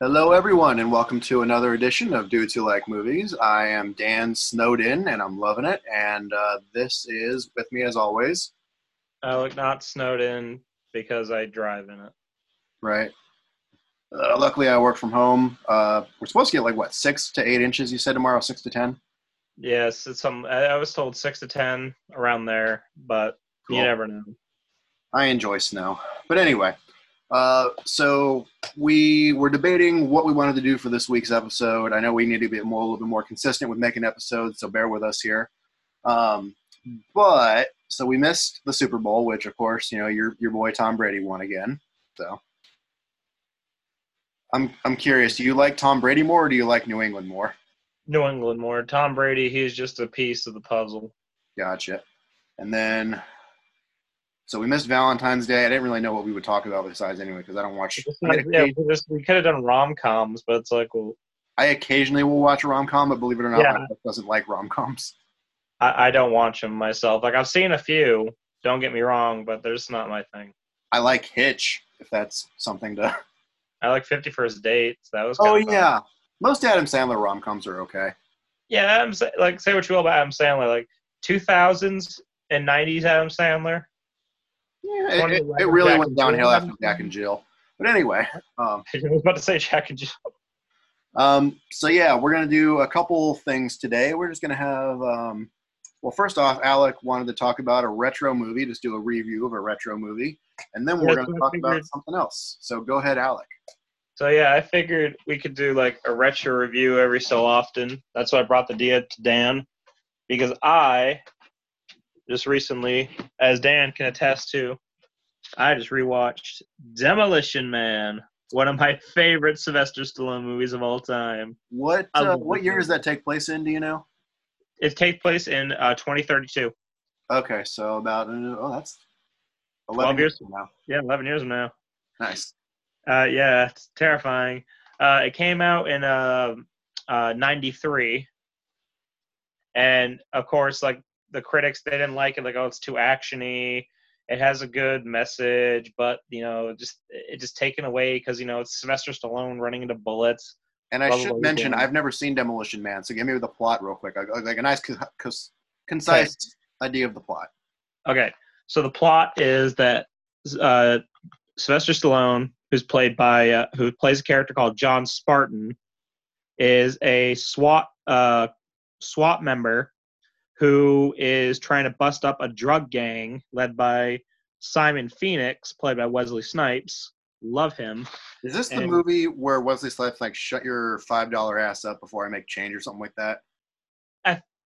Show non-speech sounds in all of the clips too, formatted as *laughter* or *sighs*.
Hello, everyone, and welcome to another edition of Dudes Who Like Movies. I am Dan Snowden, and I'm loving it. And uh, this is with me, as always, I look not Snowden, because I drive in it. right? Uh, luckily, I work from home. Uh, we're supposed to get like what six to eight inches. You said tomorrow, six to ten. Yes, it's some. I I was told six to ten around there, but Cool. you never know. I enjoy snow, but anyway. Uh, so we were debating what we wanted to do for this week's episode. I know we need to be more, a little bit more consistent with making episodes, so bear with us here. Um, but so we missed the Super Bowl, which of course you know your your boy Tom Brady won again. So I'm I'm curious. Do you like Tom Brady more, or do you like New England more? New England more. Tom Brady, he's just a piece of the puzzle. Gotcha. And then, so we missed Valentine's Day. I didn't really know what we would talk about besides anyway because I don't watch. I, yeah, we, just, we could have done rom coms, but it's like, well, I occasionally will watch a rom com, but believe it or not, Yeah. my wife doesn't like rom coms. I, I don't watch them myself. Like I've seen a few. Don't get me wrong, but they're just not my thing. I like Hitch, if that's something to. *laughs* I like Fifty First Dates. That was. Oh kinda fun. yeah, most Adam Sandler rom coms are okay. Yeah, Adam, like say what you will about Adam Sandler, like two thousands and nineties Adam Sandler. Yeah, it, it, really went downhill after Jack and Jill. But anyway, um, *laughs* I was about to say Jack and Jill. Um, so yeah, we're gonna do a couple things today. We're just gonna have, um, well, first off, Alec wanted to talk about a retro movie, just do a review of a retro movie, and then we're gonna talk about something else. So go ahead, Alec. So yeah, I figured we could do like a retro review every so often. That's why I brought the idea to Dan, because I just recently, as Dan can attest to, I just rewatched Demolition Man, one of my favorite Sylvester Stallone movies of all time. What uh, what year does that take place in? Do you know? It takes place in uh, 2032. Okay, so about uh, oh, that's eleven years. from now. Yeah, 11 years from now. Nice. Uh, yeah, it's terrifying. Uh, it came out in uh, uh, 93. And of course, like the critics, they didn't like it. Like, oh, it's too actiony. It has a good message, but you know, just it just taken away because you know it's Sylvester Stallone running into bullets. And I should mention. I've never seen Demolition Man, so give me the plot real quick. Like a nice, co- co- concise idea of the plot. Okay, so the plot is that uh, Sylvester Stallone, who's played by uh, who plays a character called John Spartan, is a SWAT uh, SWAT member who is trying to bust up a drug gang led by Simon Phoenix, played by Wesley Snipes. Love him. Is this the movie where Wesley Snipes like shut your five dollar ass up before I make change or something like that?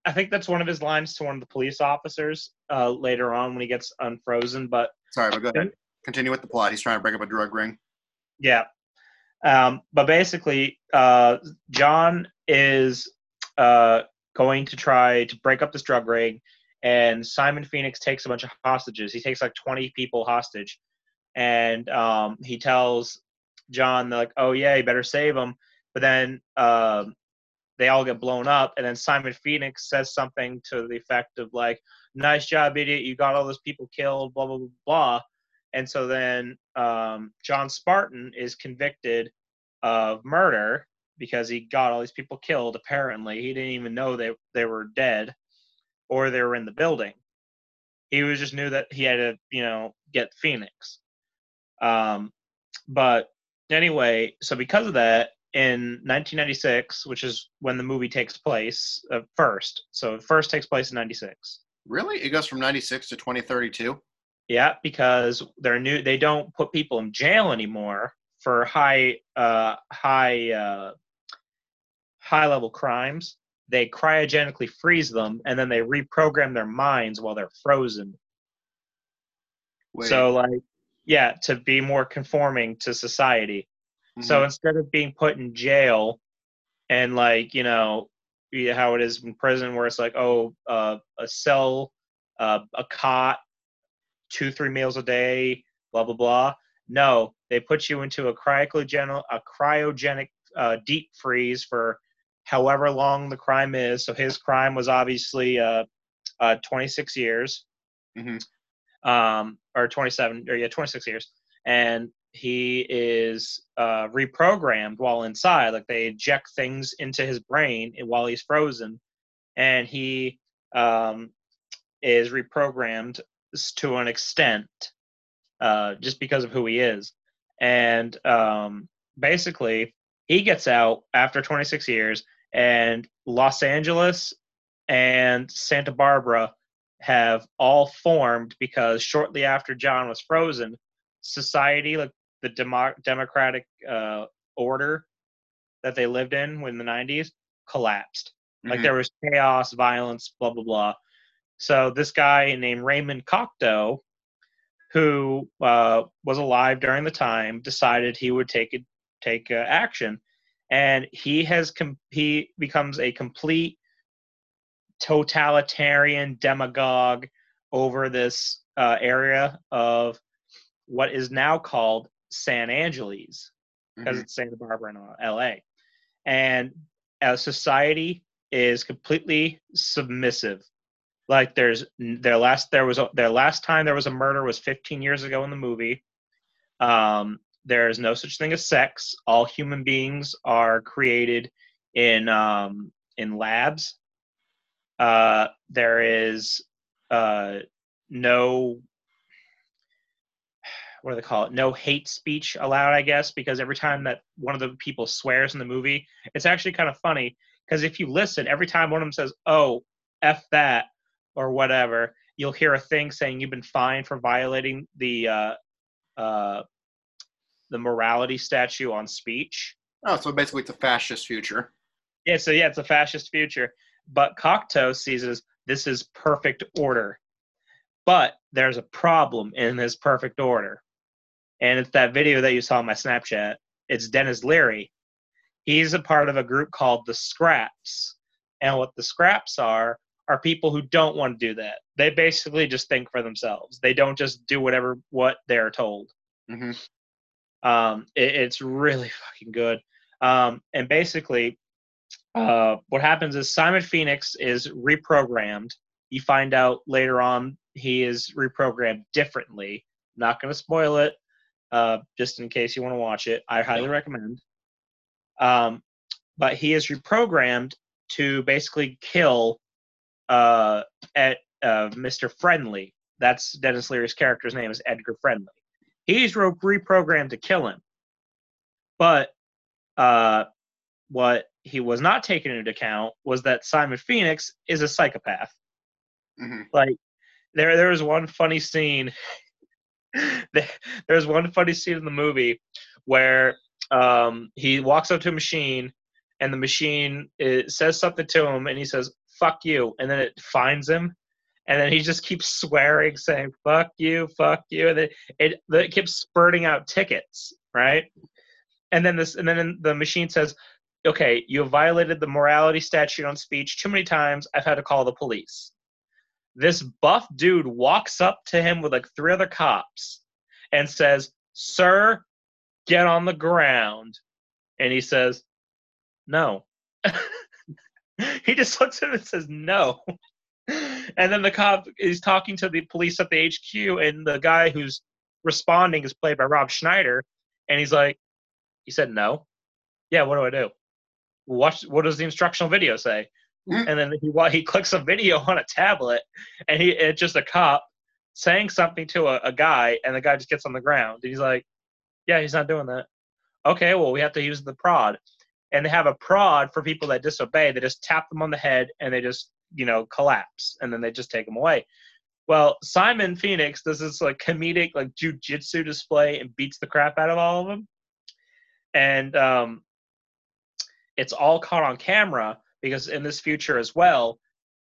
I think that's one of his lines to one of the police officers uh, later on when he gets unfrozen. But Sorry, but go ahead. Continue with the plot. He's trying to break up a drug ring. Yeah. Um, but basically, uh, John is uh, going to try to break up this drug ring, and Simon Phoenix takes a bunch of hostages. He takes like 20 people hostage, and um, he tells John, like, oh, yeah, you better save them. But then um, they all get blown up, and then Simon Phoenix says something to the effect of, like, nice job, idiot, you got all those people killed, blah, blah, blah, blah. And so then um, John Spartan is convicted of murder because he got all these people killed. Apparently, he didn't even know they they were dead or they were in the building. He was just knew that he had to, you know, get Phoenix. Um, but anyway, so because of that, in 1996, which is when the movie takes place uh, first, so it first takes place in '96. Really? It goes from ninety six to twenty thirty two. Yeah, because they're new. They don't put people in jail anymore for high, uh, high, uh, high level crimes. They cryogenically freeze them, and then they reprogram their minds while they're frozen. So, like, yeah, to be more conforming to society. Mm-hmm. So instead of being put in jail, and like you know how it is in prison, where it's like, oh, uh, a cell, uh, a cot, two three meals a day, blah blah blah. No, they put you into a cryogenic a cryogenic uh, deep freeze for however long the crime is. So his crime was obviously uh, uh, 26 years, Mhm. um, or 27, or yeah, 26 years. And he is uh, reprogrammed while inside. Like they inject things into his brain while he's frozen, and he um, is reprogrammed to an extent uh, just because of who he is. And um, basically, he gets out after 26 years, and Los Angeles and Santa Barbara have all formed because shortly after John was frozen, society, like the demo- democratic uh, order that they lived in when the 90s, collapsed. Mm-hmm. Like there was chaos, violence, blah blah blah. So this guy named Raymond Cocteau, who uh, was alive during the time, decided he would take it, take uh, action, and he has com- he becomes a complete totalitarian demagogue over this uh, area of what is now called San Angeles because mm-hmm. it's Santa Barbara and LA. And a society is completely submissive. Like there's their last there was a, their last time there was a murder was 15 years ago in the movie. Um, there is no such thing as sex. All human beings are created in um, in labs. Uh, there is uh, no what do they call it? No hate speech allowed, I guess, because every time that one of the people swears in the movie, it's actually kind of funny because if you listen, every time one of them says, "Oh, f that," or whatever, you'll hear a thing saying you've been fined for violating the uh, uh, the morality statue on speech. Oh, so basically, it's a fascist future. Yeah, so yeah, it's a fascist future. But Cocteau sees as this is perfect order. But there's a problem in this perfect order and it's that video that you saw on my Snapchat. It's Denis Leary. He's a part of a group called the Scraps, and what the Scraps are are people who don't want to do that. They basically just think for themselves. They don't just do whatever what they're told. Mm-hmm. Um, it, it's really *laughs* fucking good. Um, and basically, uh, what happens is Simon Phoenix is reprogrammed. You find out later on he is reprogrammed differently. Not going to spoil it, uh, just in case you want to watch it. I highly recommend. Um, but he is reprogrammed to basically kill uh, at uh, Mr. Friendly. That's Denis Leary's character's name is Edgar Friendly. He's re- reprogrammed to kill him. But uh, what he was not taking into account was that Simon Phoenix is a psychopath. Mm-hmm. Like there, there was one funny scene *laughs* there's one funny scene in the movie where um, he walks up to a machine and the machine says something to him and he says fuck you and then it finds him and then he just keeps swearing saying fuck you fuck you and then it, it keeps spurting out tickets right and then this and then the machine says okay you have violated the morality statute on speech too many times i've had to call the police this buff dude walks up to him with like three other cops and says, Sir, get on the ground. And he says, No. *laughs* he just looks at him and says, No. And then the cop is talking to the police at the HQ, and the guy who's responding is played by Rob Schneider. And he's like, He said, No. Yeah, what do I do? What, what does the instructional video say? Mm-hmm. and then he he clicks a video on a tablet, and he it's just a cop saying something to a, a guy, and the guy just gets on the ground. And he's like, "Yeah, he's not doing that." Okay, well we have to use the prod, and they have a prod for people that disobey. They just tap them on the head, and they just you know collapse, and then they just take them away. Well, Simon Phoenix does this like comedic like jujitsu display and beats the crap out of all of them, and um, it's all caught on camera because in this future as well,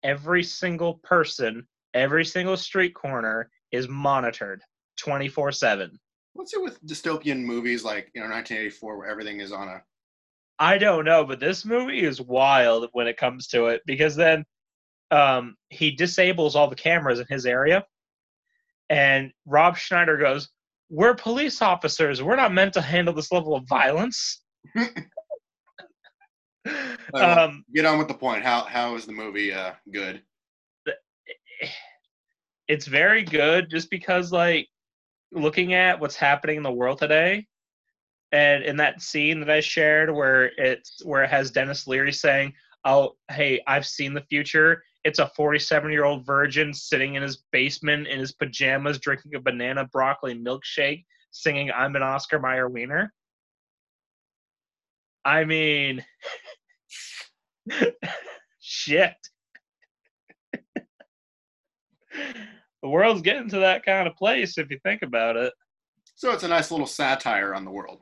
every single person, every single street corner is monitored 24 7. What's it with dystopian movies like, you know, 1984 where everything is on a. I don't know, but this movie is wild when it comes to it because then um, he disables all the cameras in his area. And Rob Schneider goes, We're police officers. We're not meant to handle this level of violence. *laughs* um, get on with the point. How how is the movie uh, good? It's very good, just because like looking at what's happening in the world today, and in that scene that I shared where it's where it has Denis Leary saying, "Oh, hey, I've seen the future." It's a 47 year old virgin sitting in his basement in his pajamas, drinking a banana broccoli milkshake, singing "I'm an Oscar Mayer wiener." I mean, *laughs* shit. the world's getting to that kind of place if you think about it. So it's a nice little satire on the world.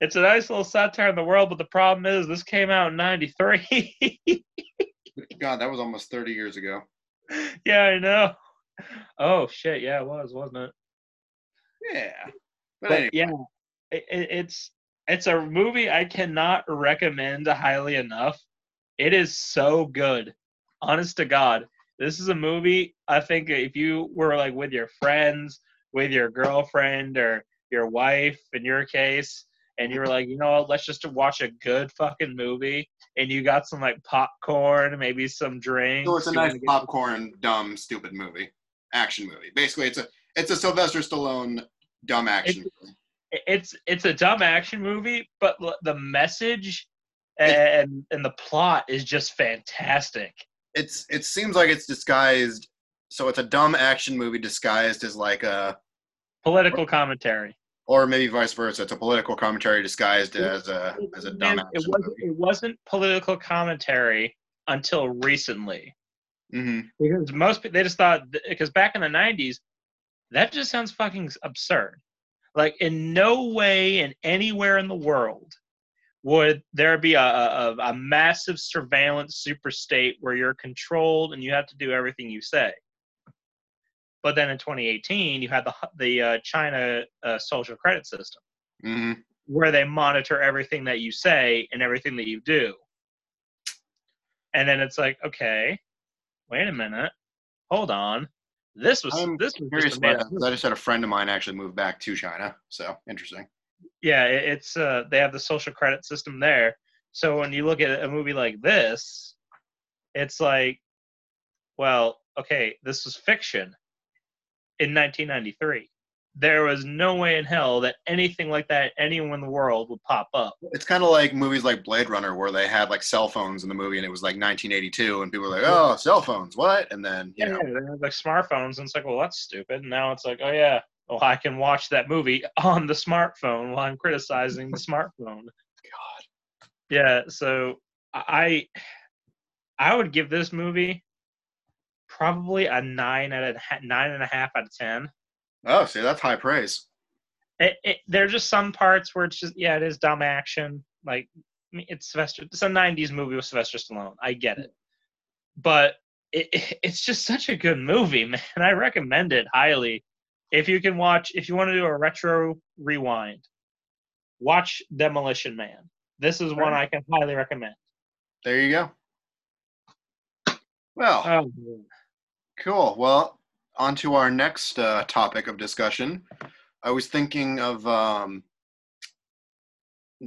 It's a nice little satire on the world, but the problem is this came out in 93. *laughs* God, that was almost 30 years ago. yeah, I know. Oh, shit. Yeah, it was, wasn't it? Yeah. But, But anyway, yeah, it, it- it's it's a movie I cannot recommend highly enough. It is so good, honest to God. This is a movie I think if you were like with your friends, with your girlfriend or your wife, in your case, and you were like, you know what, let's just watch a good fucking movie, and you got some like popcorn, maybe some drinks. so it's a you nice get- popcorn, dumb, stupid movie, action movie. Basically, it's a it's a Sylvester Stallone dumb action movie. it's it's a dumb action movie, but l- the message and and the plot is just fantastic. It's it seems like it's disguised. So it's a dumb action movie disguised as like a, Political commentary. Or maybe vice versa. It's a political commentary disguised as a as a dumb it wasn't it wasn't political commentary until recently. Hmm because most they just thought because back in the 90s that just sounds fucking absurd. Like in no way and anywhere in the world would there be a, a, a massive surveillance super state where you're controlled and you have to do everything you say but then in 2018 you had the the uh, china uh, social credit system. Hmm where they monitor everything that you say and everything that you do. And then it's like, okay, wait a minute, hold on. This was I'm this was Curious just about up I just had a friend of mine actually move back to China, so interesting. yeah it- it's uh they have the social credit system there. So when you look at a movie like this it's like well okay this was fiction in 1993 there was no way in hell that anything like that anywhere in the world would pop up. It's kind of like movies like Blade Runner, where they had like cell phones in the movie, and it was like 1982, and people were like, "Oh, cell phones, what?" And then you yeah, know, yeah, like smartphones and it's like well that's stupid. And now it's like oh yeah. Oh i can watch that movie *laughs* on the smartphone while i'm criticizing the smartphone. God, Yeah, so I I would give this movie probably a nine out of nine and a half out of ten. oh, see, that's high praise. It, it, there are just some parts where it's just yeah, it is dumb action. Like I mean, it's Sylvester. It's a '90s movie with Sylvester Stallone. I get it, but it, it, it's just such a good movie, *laughs* man. I recommend it highly. If you can watch, if you want to do a retro rewind, watch Demolition Man. This is one I can highly recommend. There you go. Well, Oh, man. Cool. Well, on to our next uh, topic of discussion. I was thinking of um,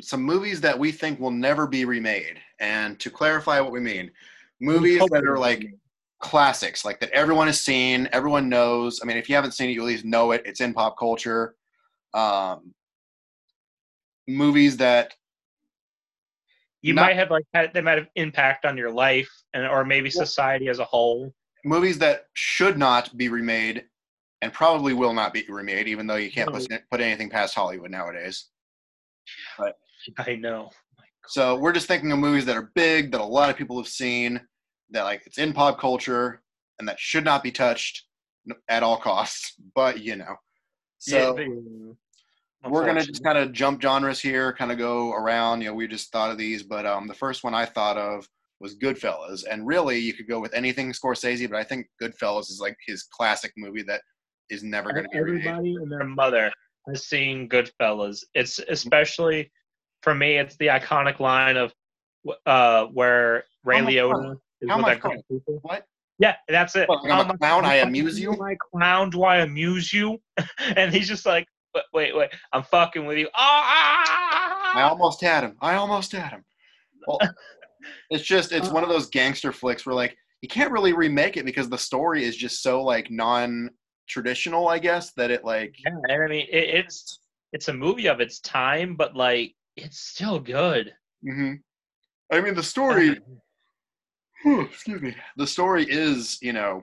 some movies that we think will never be remade, and to clarify what we mean, movies that are like classics, like that everyone has seen, everyone knows. I mean, if you haven't seen it, you at least know it. It's in pop culture. Um, movies that you not- might have like had they might have impact on your life and or maybe society as a whole. Movies that should not be remade and probably will not be remade, even though you can't No. put, put anything past Hollywood nowadays. But, I know. So we're just thinking of movies that are big, that a lot of people have seen, that like it's in pop culture, and that should not be touched at all costs. *laughs* But you know, so Yeah, the- we're gonna just kind of jump genres here, kind of go around. You know, we just thought of these, but um, the first one I thought of was Goodfellas, and really you could go with anything Scorsese, but I think Goodfellas is like his classic movie that is never going to everybody and their mother has seen Goodfellas. It's especially for me. It's the iconic line of uh, where Ray much Liotta is How with that group of people. What? Yeah, that's it. Like I'm a clown, I amuse you? I clown? Do I amuse you? *laughs* and he's just like, wait, wait, wait, I'm fucking with you. Ah! I almost had him. I almost had him. Well, it's just it's uh, one of those gangster flicks where like you can't really remake it because the story is just so like non traditional, I guess, that it like Yeah, and I mean it, it's it's a movie of its time, but like it's still good. hmm I mean, the story. Uh, *sighs* whew, excuse me. The story is, you know,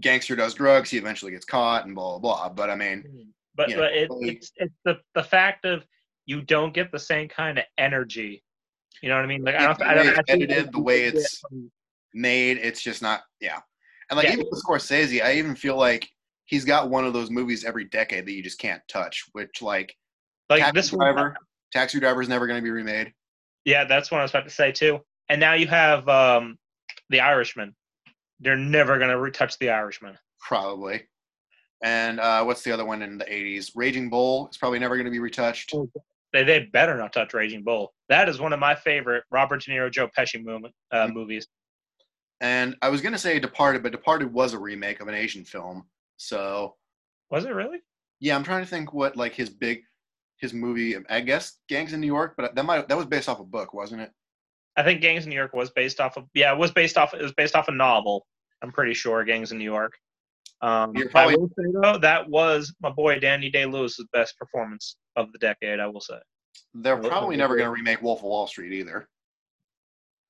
gangster does drugs. He eventually gets caught, and blah blah blah. But I mean, mm-hmm. But Yeah, but it, like- it's it's the the fact of you don't get the same kind of energy. You know what I mean? Like I don't. I don't. I think edited, the way it's- made, it's just not. Yeah, and like Yeah. even with Scorsese, I even feel like he's got one of those movies every decade that you just can't touch. Which like like Taxi this one. Driver, Taxi Driver is never going to be remade. Yeah, that's what I was about to say too. And now you have um, the Irishman. They're never gonna retouch the Irishman. Probably. And uh, what's the other one in the 80s? Raging Bull is probably never going to be retouched. They they better not touch Raging Bull. That is one of my favorite Robert De Niro, Joe Pesci uh, Mhm. movies. And I was going to say Departed, but Departed was a remake of an Asian film. So, Was it really? yeah, I'm trying to think what like his big his movie, I guess Gangs in New York, but that might that was based off a book, wasn't it? I think Gangs in New York was based off of yeah, it was based off it was based off a novel. I'm pretty sure Gangs in New York. Um, You're probably- I will say though that was my boy Danny Day Lewis's best performance of the decade. I will say. They're probably never going to remake Wolf of Wall Street either.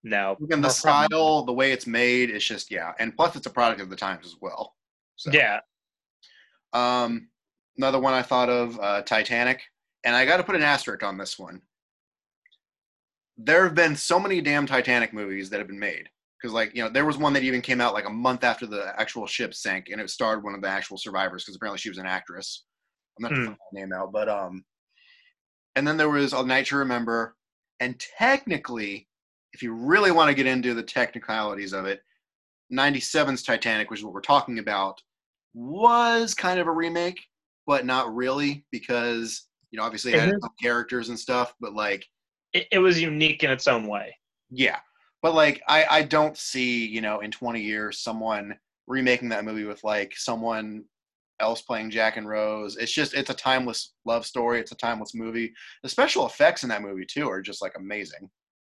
No, Again, the style, the way it's made, it's just yeah, and plus it's a product of the times as well. So, Yeah, Um, another one I thought of, uh, Titanic, and I got to put an asterisk on this one. There have been so many damn Titanic movies that have been made because, like, you know, there was one that even came out like a month after the actual ship sank, and it starred one of the actual survivors because apparently she was an actress. I'm not Hmm. sure name out, but um, and then there was A Night to Remember, and technically, if you really want to get into the technicalities of it, 97's Titanic, which is what we're talking about, was kind of a remake, but not really because you know obviously it had characters and stuff. But like, it, it was unique in its own way. yeah, but like I I don't see you know in 20 years someone remaking that movie with like someone else playing Jack and Rose. It's just it's a timeless love story. It's a timeless movie. The special effects in that movie too are just like amazing.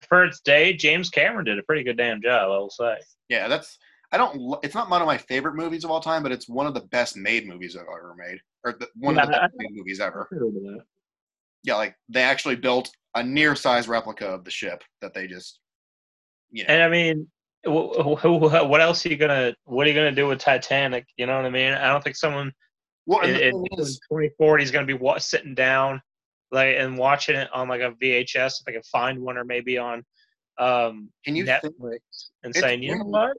For its day, James Cameron did a pretty good damn job. I will say. Yeah, that's I don't. It's not one of my favorite movies of all time, but it's one of the best made movies I've ever made, or the, one of the best made movies ever. Yeah, like they actually built a near size replica of the ship that they just, you know, And I mean, wh- wh- what else are you gonna? What are you gonna do with Titanic? You know what I mean? I don't think someone well, in, in is, 2040 is gonna be wa- sitting down like and watching it on like a VHS if I can find one or maybe on um, can you Netflix think and saying, you know what,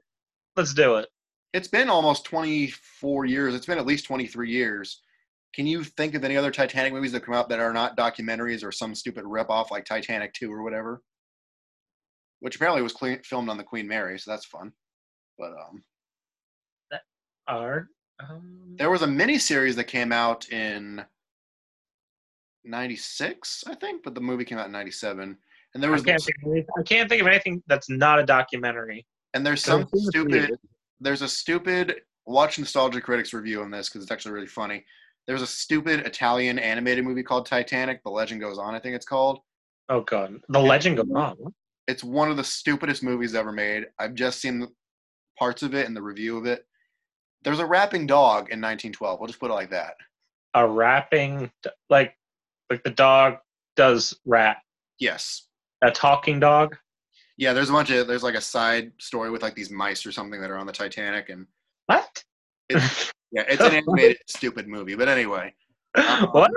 let's do it. it's been almost 24 years. It's been at least 23 years. Can you think of any other Titanic movies that come out that are not documentaries or some stupid ripoff like Titanic 2 or whatever? Which apparently was cle filmed on the Queen Mary, so that's fun. But um, Are um, there was a mini series that came out in 96 i think but the movie came out in 97 and there I was can't, think of anything, I can't think of anything that's not a documentary. and there's some stupid there's a stupid watch nostalgia critics review on this because it's actually really funny there's a stupid italian animated movie called titanic the legend goes on i think it's called Oh god, the legend goes on. It's one of the stupidest movies ever made i've just seen parts of it and the review of it there's a rapping dog in 1912 we'll just put it like that A rapping like like the dog does rap. yes A talking dog. Yeah, there's a bunch of there's like a side story with like these mice or something that are on the Titanic, and What? it's yeah, it's an animated *laughs* stupid movie. But anyway, Um, what?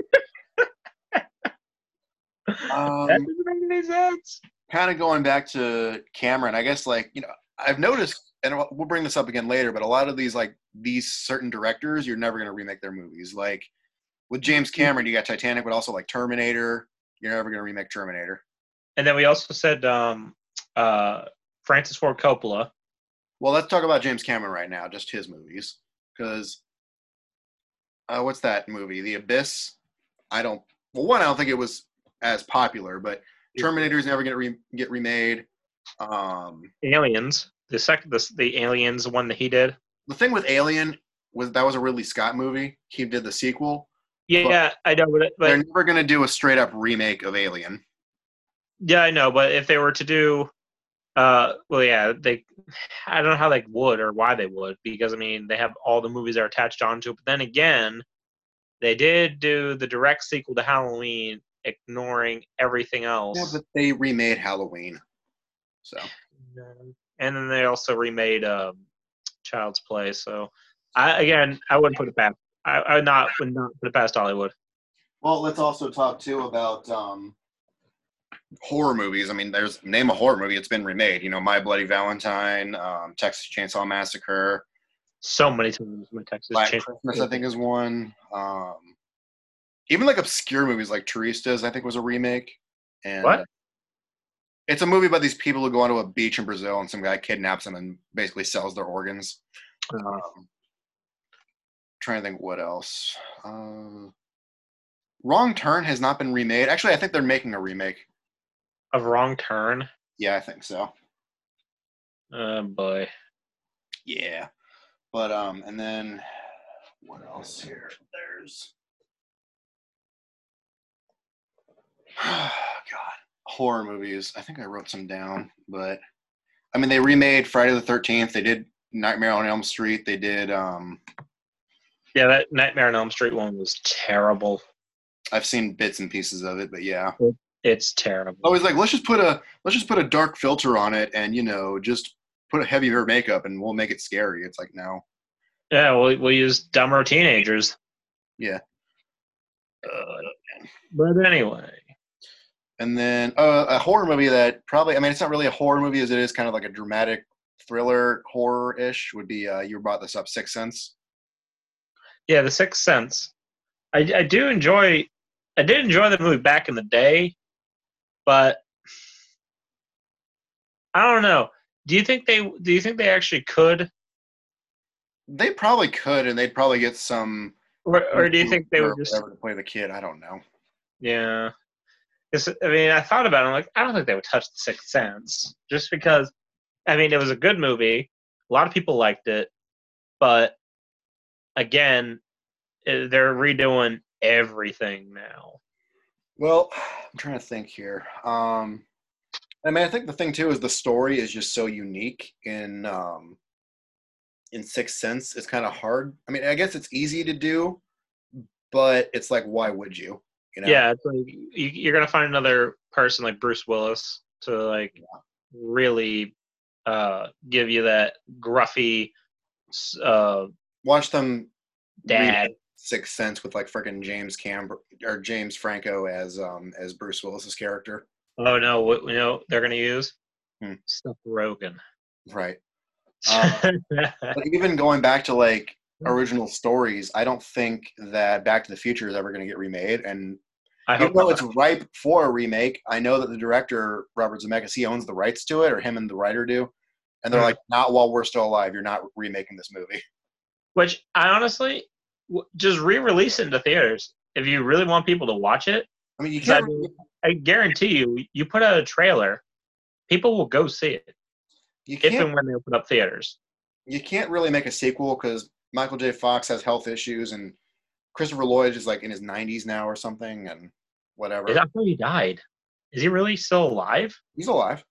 um, that doesn't make any sense. Kind of going back to Cameron, I guess like you know I've noticed, and we'll- bring this up again later, but a lot of these like these certain directors, you're never going to remake their movies. Like with James Cameron, you got Titanic, but also like Terminator. You're never going to remake Terminator. And then we also said um, uh, Francis Ford Coppola. Well, let's talk about James Cameron right now, just his movies, because uh, what's that movie, The Abyss? I don't. Well, one, I don't think it was as popular, but Terminator's never gonna re- get remade. Um, Aliens. The second, the, the Aliens one that he did. the thing with Alien was that was a Ridley Scott movie. He did the sequel. Yeah, I know, but, They're never gonna do a straight up remake of Alien. yeah, I know. But if they were to do Uh, well, yeah, they. I don't know how they would or why they would because I mean they have all the movies that are attached onto it. But then again, they did do the direct sequel to Halloween, ignoring everything else. Yeah, but they remade Halloween. So and then they also remade um, Child's Play. So, I again, I wouldn't put it past. I, I would not would not put it past Hollywood. Well, let's also talk too about um, horror movies. I mean, there's name a horror movie. It's been remade. You know, My Bloody Valentine, um, Texas Chainsaw Massacre, So many times my Texas Black Chainsaw- Christmas. I think is one. Um, even like obscure movies like Turistas, I think was a remake. And What? It's a movie about these people who go onto a beach in Brazil and some guy kidnaps them and basically sells their organs. Uh, Um, trying to think what else. Uh, Wrong Turn has not been remade. Actually, I think they're making a remake. of Wrong Turn. Yeah, I think so. Oh boy. Yeah, but um, and then what else here? There's *sighs* God horror movies. I think I wrote some down, but I mean they remade Friday the Thirteenth. They did Nightmare on Elm Street. They did. um Yeah, that Nightmare on Elm Street one was terrible. I've seen bits and pieces of it, but yeah. It's terrible. I was like, let's just put a let's just put a dark filter on it, and you know, just put a heavier makeup, and we'll make it scary. It's like no, Yeah, we'll we'll use dumber teenagers. yeah. Uh, but anyway, And then uh, a horror movie that probably, I mean, it's not really a horror movie as it is kind of like a dramatic thriller horror ish would be, uh, you brought this up, Sixth Sense. yeah, The Sixth Sense. I I do enjoy. I did enjoy the movie back in the day, but I don't know. Do you think they? Do you think they actually could, They probably could, and they'd probably get some. or or do you think they would just? play the kid? I don't know. Yeah. 'Cause, I mean, I thought about it. I'm like, I don't think they would touch The Sixth Sense, just because. I mean, it was a good movie. A lot of people liked it, but again, eh, they're redoing everything now. Well, I'm trying to think here. Um, I mean, I think the thing too is the story is just so unique in um, in Sixth Sense. It's kind of hard. I mean, I guess it's easy to do, but it's like, why would you? You know? Yeah, it's like you, you're gonna find another person like Bruce Willis to like really uh, give you that gruffy uh, Watch them dad. Sixth Sense with like freaking James Cam or James Franco as um as Bruce Willis's character. Oh no, what you know they're gonna use? Hmm. Seth Rogen. Right. *laughs* But even going back to like original stories, I don't think that Back to the Future is ever going to get remade. And I even though not. it's ripe for a remake, I know that the director Robert Zemeckis he owns the rights to it, or him and the writer do. And they're like, not while we're still alive. You're not remaking this movie. *laughs* Which I honestly just re-release it into theaters if you really want people to watch it. I mean, you I, can't. mean, I guarantee you, you put out a trailer, people will go see it You if and when they open up theaters. You can't really make a sequel because Michael J. Fox has health issues, and Christopher Lloyd is like in his 90s now or something, and whatever. I thought he died. Is he really still alive? He's alive.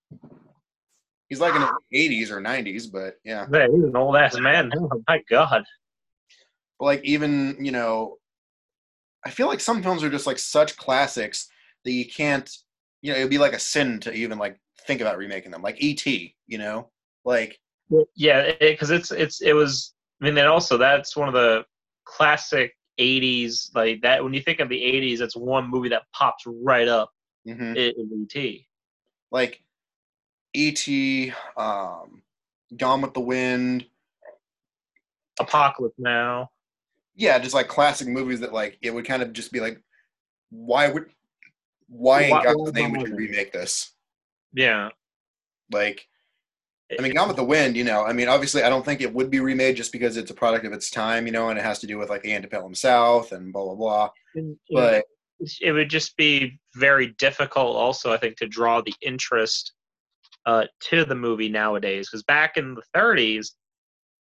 He's like in *gasps* his 80s or 90s, but yeah. Yeah, he's an old ass man. Oh my god. But like even you know, I feel like some films are just like such classics that you can't. You know, it'd be like a sin to even like think about remaking them. Like E.T. You know, like Yeah, because it's it's it was. I mean, then also that's one of the classic '80s like that. When you think of the '80s, it's one movie that pops right up mhm. in ET. like E.T. Um, Gone with the Wind. Apocalypse Now. Yeah, just like classic movies that like it would kind of just be like, why would, why in God's name would you remake this? Yeah. Like, I mean, Gone with the Wind, you know, I mean, obviously, I don't think it would be remade just because it's a product of its time, you know, and it has to do with like the Antebellum South and blah blah blah. And, But it would just be very difficult also i think to draw the interest uh, to the movie nowadays because back in the 30s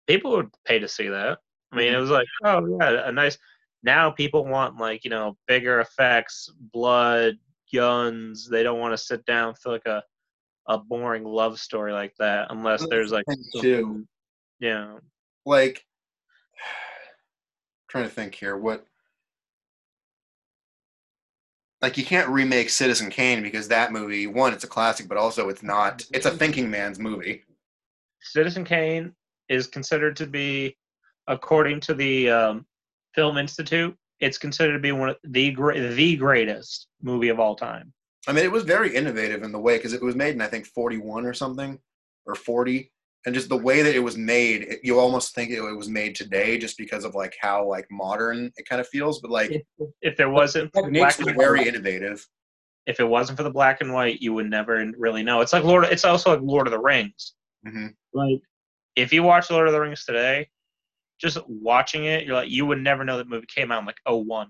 people would pay to see that. I mean it was like oh yeah a nice now people want like you know bigger effects blood guns. They don't want to sit down for like a a boring love story like that unless That's there's like the thing, too. something- yeah like *sighs* trying to think here what like you can't remake citizen kane because that movie one it's a classic but also it's not it's a thinking man's movie Citizen Kane is considered to be, according to the um, Film Institute, it's considered to be one of the the greatest movie of all time. I mean it was very innovative in the way because it was made in i think 41 or something or 40 and just the way that it was made it, you almost think it, was made today just because of like how like modern it kind of feels but like If, if there wasn't the black and very white, innovative if it wasn't for the black and white, you would never really know. It's like Lord. It's also like Lord of the Rings. hmm Like if you watch Lord of the Rings today, just watching it, you're like you would never know that movie came out in like 01.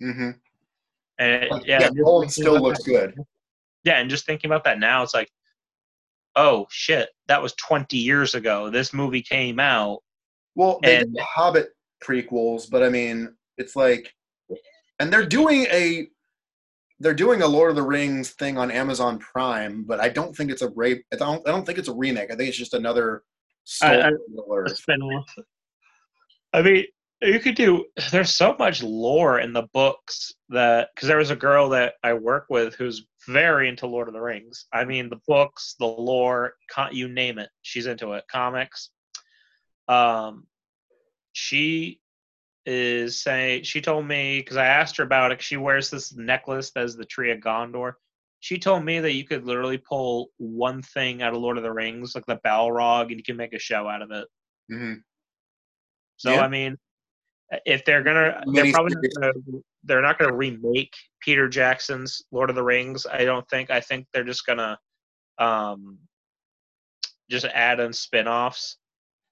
hmm And it- yeah, yeah, Nolan still looks that- good Yeah, and just thinking about that now, it's like, oh shit, that was 20 years ago. This movie came out. Well, they And- did Hobbit prequels, but I mean, it's like, and they're doing a, they're doing a Lord of the Rings thing on Amazon Prime, but I don't think it's a rape. I don't, I don't think it's a remake. I think it's just another story. I- or- a spin-off. I mean, you could do. There's so much lore in the books that because there was a girl that I work with who's very into Lord of the Rings. I mean, the books, the lore, you name it, she's into it. Comics. Um, she is saying she told me because I asked her about it She wears this necklace that is the Tree of Gondor. She told me that you could literally pull one thing out of Lord of the Rings, like the Balrog, and you can make a show out of it. Mhm. So Yeah. I mean, if they're gonna, they're probably not gonna, they're not gonna remake Peter Jackson's Lord of the Rings. I don't think. I think they're just gonna, um, just add in spin-offs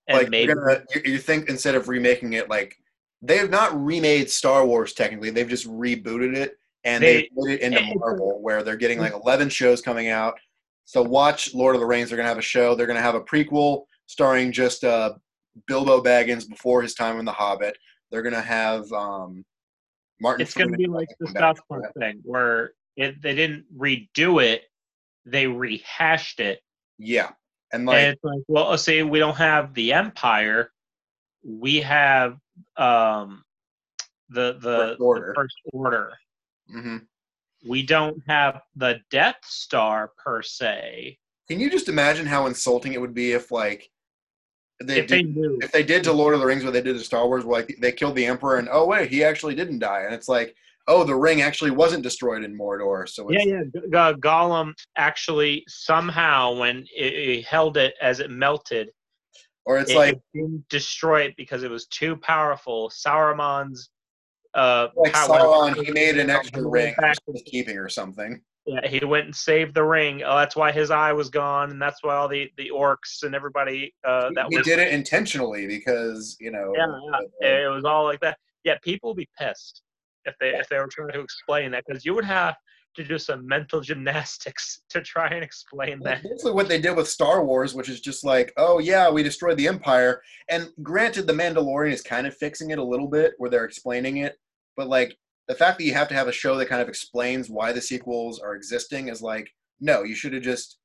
and like maybe gonna, you, you think instead of remaking it, like they have not remade Star Wars technically. They've just rebooted it and they, have it into *laughs* Marvel, where they're getting like 11 shows coming out. So watch Lord of the Rings. They're gonna have a show. They're gonna have a prequel starring just uh, Bilbo Baggins before his time in The Hobbit. They're gonna have um, Martin. it's gonna be like the South Park thing where it, they didn't redo it, they rehashed it, Yeah, and and like it's like, well, let's say we don't have the Empire, we have um, the the First Order. the First Order. mhm. we don't have the Death Star per se. can you just imagine how insulting it would be if like they if they did knew, if they did to Lord of the Rings what they did to Star Wars, where like they killed the Emperor, and oh wait, he actually didn't die, and it's like, oh, the ring actually wasn't destroyed in Mordor, so yeah, it's, yeah, G- Gollum actually somehow when it, it held it as it melted, or it's it, like it didn't destroy it because it was too powerful. Sauron's uh, like Sauron, he made an extra ring back for keeping or something. Yeah, he went and saved the ring. Oh, that's why his eye was gone, and that's why all the, the orcs and everybody uh, that he was did it intentionally because you know. Yeah, uh, it was all like that. Yeah, people would be pissed if they if they were trying to explain that because you would have to do some mental *laughs* gymnastics to try and explain that. basically what they did with Star Wars, which is just like, oh yeah, we destroyed the Empire. And granted, the Mandalorian is kind of fixing it a little bit, where they're explaining it. But like the fact that you have to have a show that kind of explains why the sequels are existing is like, no, you should have just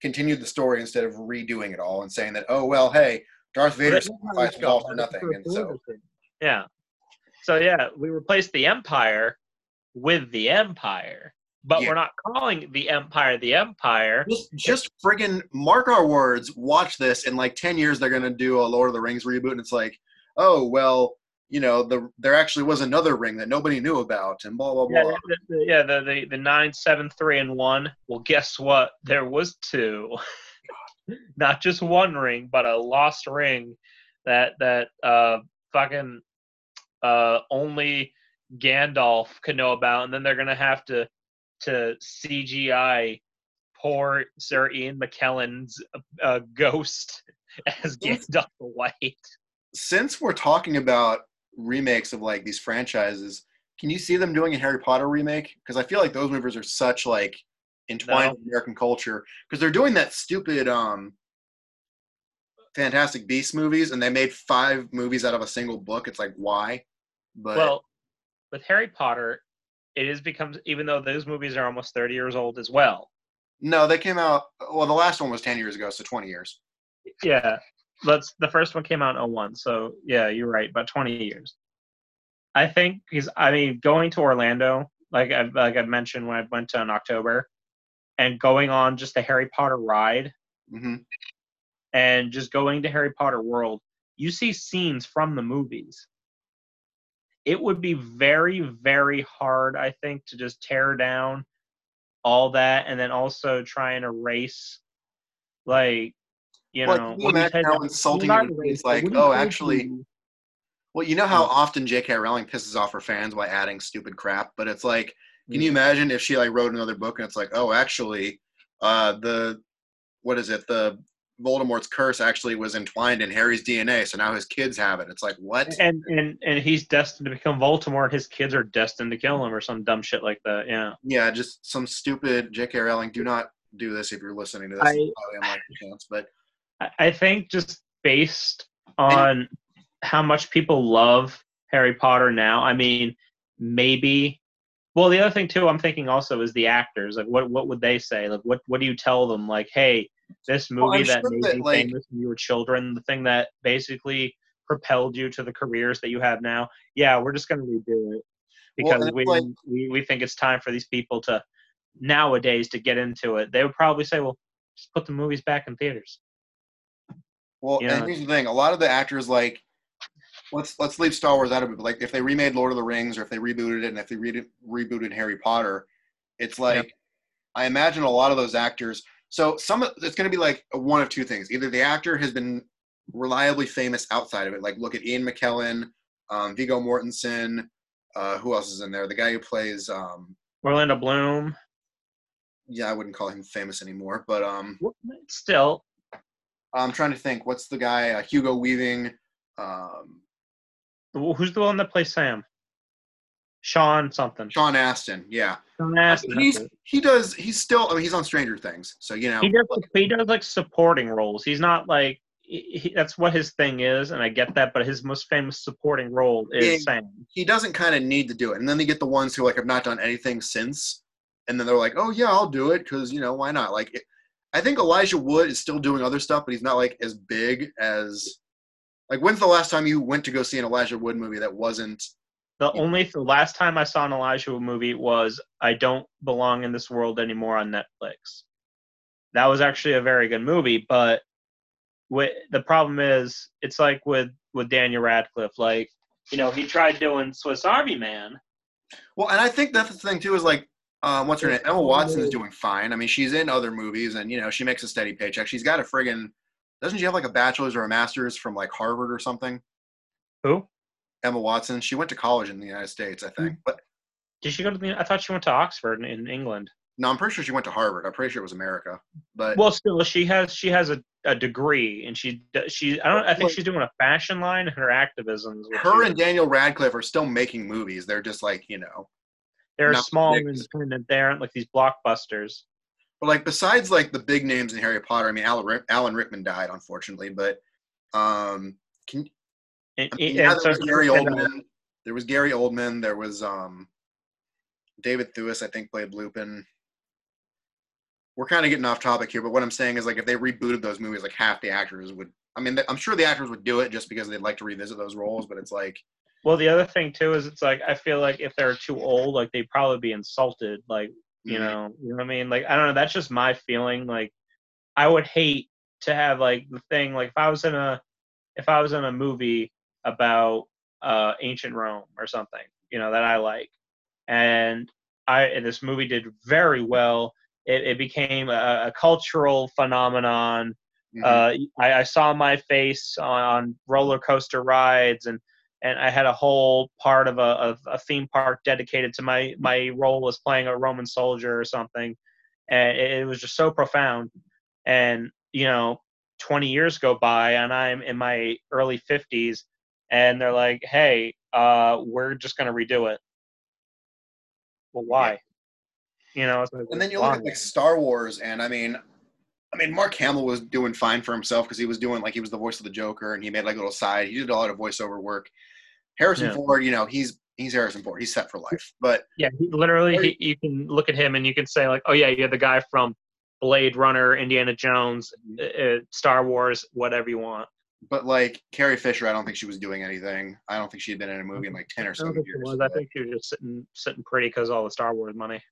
continued the story instead of redoing it all and saying that, oh well, hey, Darth Vader sacrificed all for nothing, and so yeah, so yeah, we replaced the Empire with the Empire, but Yeah. we're not calling the Empire the Empire. just just friggin' mark our words. Watch this in like ten years, they're gonna do a Lord of the Rings reboot, and it's like, oh well, you know, the there actually was another ring that nobody knew about, and blah blah blah. Yeah, the, the, yeah, the, the the nine, seven, three, and one. Well, guess what? There was two, *laughs* not just one ring, but a lost ring that that uh fucking uh only Gandalf could know about, and then they're gonna have to to CGI poor Sir Ian McKellen's uh, ghost *laughs* as. Gandalf the White. Since we're talking about remakes of like these franchises, can you see them doing a Harry Potter remake? Because I feel like those movies are such like entwined No. with American culture. Because they're doing that stupid um Fantastic Beasts movies, and they made five movies out of a single book. It's like why? But well, with Harry Potter, it is becomes even though those movies are almost thirty years old as well. No, they came out. Well, the last one was ten years ago, so twenty years. Yeah, let's. The first one came out in 01, so yeah, you're right, about 20 years. I think he's. I mean, going to Orlando, like i've like I mentioned when I went to in October, and going on just a Harry Potter ride, hmm and just going to Harry Potter World, you see scenes from the movies. It would be very, very hard, I think, to just tear down all that and then also try and erase, like, you Well, know, you when you imagine how insulting not it would be? erase, It's like, oh, actually- Well, you know how often J.K. Rowling pisses off her fans by adding stupid crap, but it's like, can you imagine if she like wrote another book and it's like, oh, actually, uh, the what is it? The Voldemort's curse actually was entwined in Harry's DNA, so now his kids have it. It's like, what? and and and he's destined to become Voldemort. His kids are destined to kill him, or some dumb shit like that. Yeah. Yeah, just some stupid J.K. Rowling. Do not do this if you're listening to this. I- unlikely chance, but I- think just based on how much people love Harry Potter now, I mean, maybe. Well, the other thing too, I'm thinking also is the actors. Like, what what would they say? Like, what what do you tell them? Like, hey, this movie Well, that sure made that, you like- famous when you were children, the thing that basically propelled you to the careers that you have now. Yeah, we're just going to redo it because it's we, like- we we think it's time for these people to nowadays to get into it. They would probably say, well, just put the movies back in theaters. Well, Yeah. and here's the thing: a lot of the actors, like, let's let's leave Star Wars out of it. But like, if they remade Lord of the Rings, or if they rebooted it, and if they re- rebooted Harry Potter, it's like, I imagine a lot of those actors. So some, it's going to be like one of two things: either the actor has been reliably famous outside of it, like look at Ian McKellen, um, Viggo Mortensen. Uh, who else is in there? The guy who plays, um, Orlando Bloom. yeah, I wouldn't call him famous anymore, but um, Still, I'm trying to think. What's the guy? Uh, Hugo Weaving. Um, who's the one that plays Sam? Sean something. Sean Astin, yeah. Sean Astin, he's he does he's still I mean, he's on Stranger Things, so you know he does he does like supporting roles. He's not like he, he- that's what his thing is, and I get that. But his most famous supporting role is Yeah. Sam. he doesn't kind of need to do it. And then they get the ones who like have not done anything since, and then they're like, oh yeah, I'll do it because you know why not? Like, it, I think Elijah Wood is still doing other stuff, but he's not like as big as like. When's the last time you went to go see an Elijah Wood movie that wasn't? The only the last time I saw an Elijah Wood movie was I Don't Belong in This World Anymore on Netflix. That was actually a very good movie, but with, the problem is it's like with with Daniel Radcliffe. Like you know, he tried doing Swiss Army Man. Well, and I think that's the thing too is like. Um, what's her name? Emma Watson is doing fine. I mean, she's in other movies, and you know, she makes a steady paycheck. She's got a friggin' doesn't she have like a bachelor's or a master's from like Harvard or something? Who Emma Watson. She went to college in the United States, I think. But did she go to? The, I thought she went to Oxford in, in England. no, I'm pretty sure she went to Harvard. I'm pretty sure it was America. But Well, still, she has she has a, a degree, and she d- she I don't I think she's doing a fashion line. and Her activism her and Daniel Radcliffe are still making movies. They're just like you know. They're not small big. and independent. They aren't like these blockbusters. But like besides like the big names in Harry Potter, I mean Alan, Rick- Alan Rickman died unfortunately, but um, can And, I mean, yeah, there so- was Gary Oldman. There was Gary Oldman. There was um, David Thewlis, I think, played Lupin. We're kind of getting off topic here, but what I'm saying is like if they rebooted those movies, like half the actors would. I mean, I'm sure the actors would do it just because they'd like to revisit those roles, but it's like Well, the other thing too is it's like I feel like if they're too old, like they'd probably be insulted. Like you Mhm. know, you know what I mean? Like I don't know. That's just my feeling. Like I would hate to have like the thing. Like if I was in a if I was in a movie about uh, ancient Rome or something, you know, that I like, and I and this movie did very well. It, it became a, a cultural phenomenon mhm. uh, I, I saw my face on roller coaster rides and and I had a whole part of a, of a theme park dedicated to my my role as playing a Roman soldier or something, and it, it was just so profound. And you know, 20 years go by, and I'm in my early 50s, and they're like, "Hey, uh, we're just gonna redo it." Well, why? You know, like, And then you look why? at like Star Wars, and I mean, I mean, Mark Hamill was doing fine for himself because he was doing like he was the voice of the Joker, and he made like a little side. He did a lot of voiceover work. Harrison Yeah. Ford, you know, he's he's Harrison Ford. He's set for life. But Yeah, he, literally, he, you can look at him and you can say like, "Oh yeah, you're the guy from Blade Runner, Indiana Jones, uh, Star Wars, whatever you want. But like Carrie Fisher, I don't think she was doing anything. I don't think she had been in a movie in like ten or so don't think she years. was. I think she was just sitting sitting pretty because all the Star Wars money.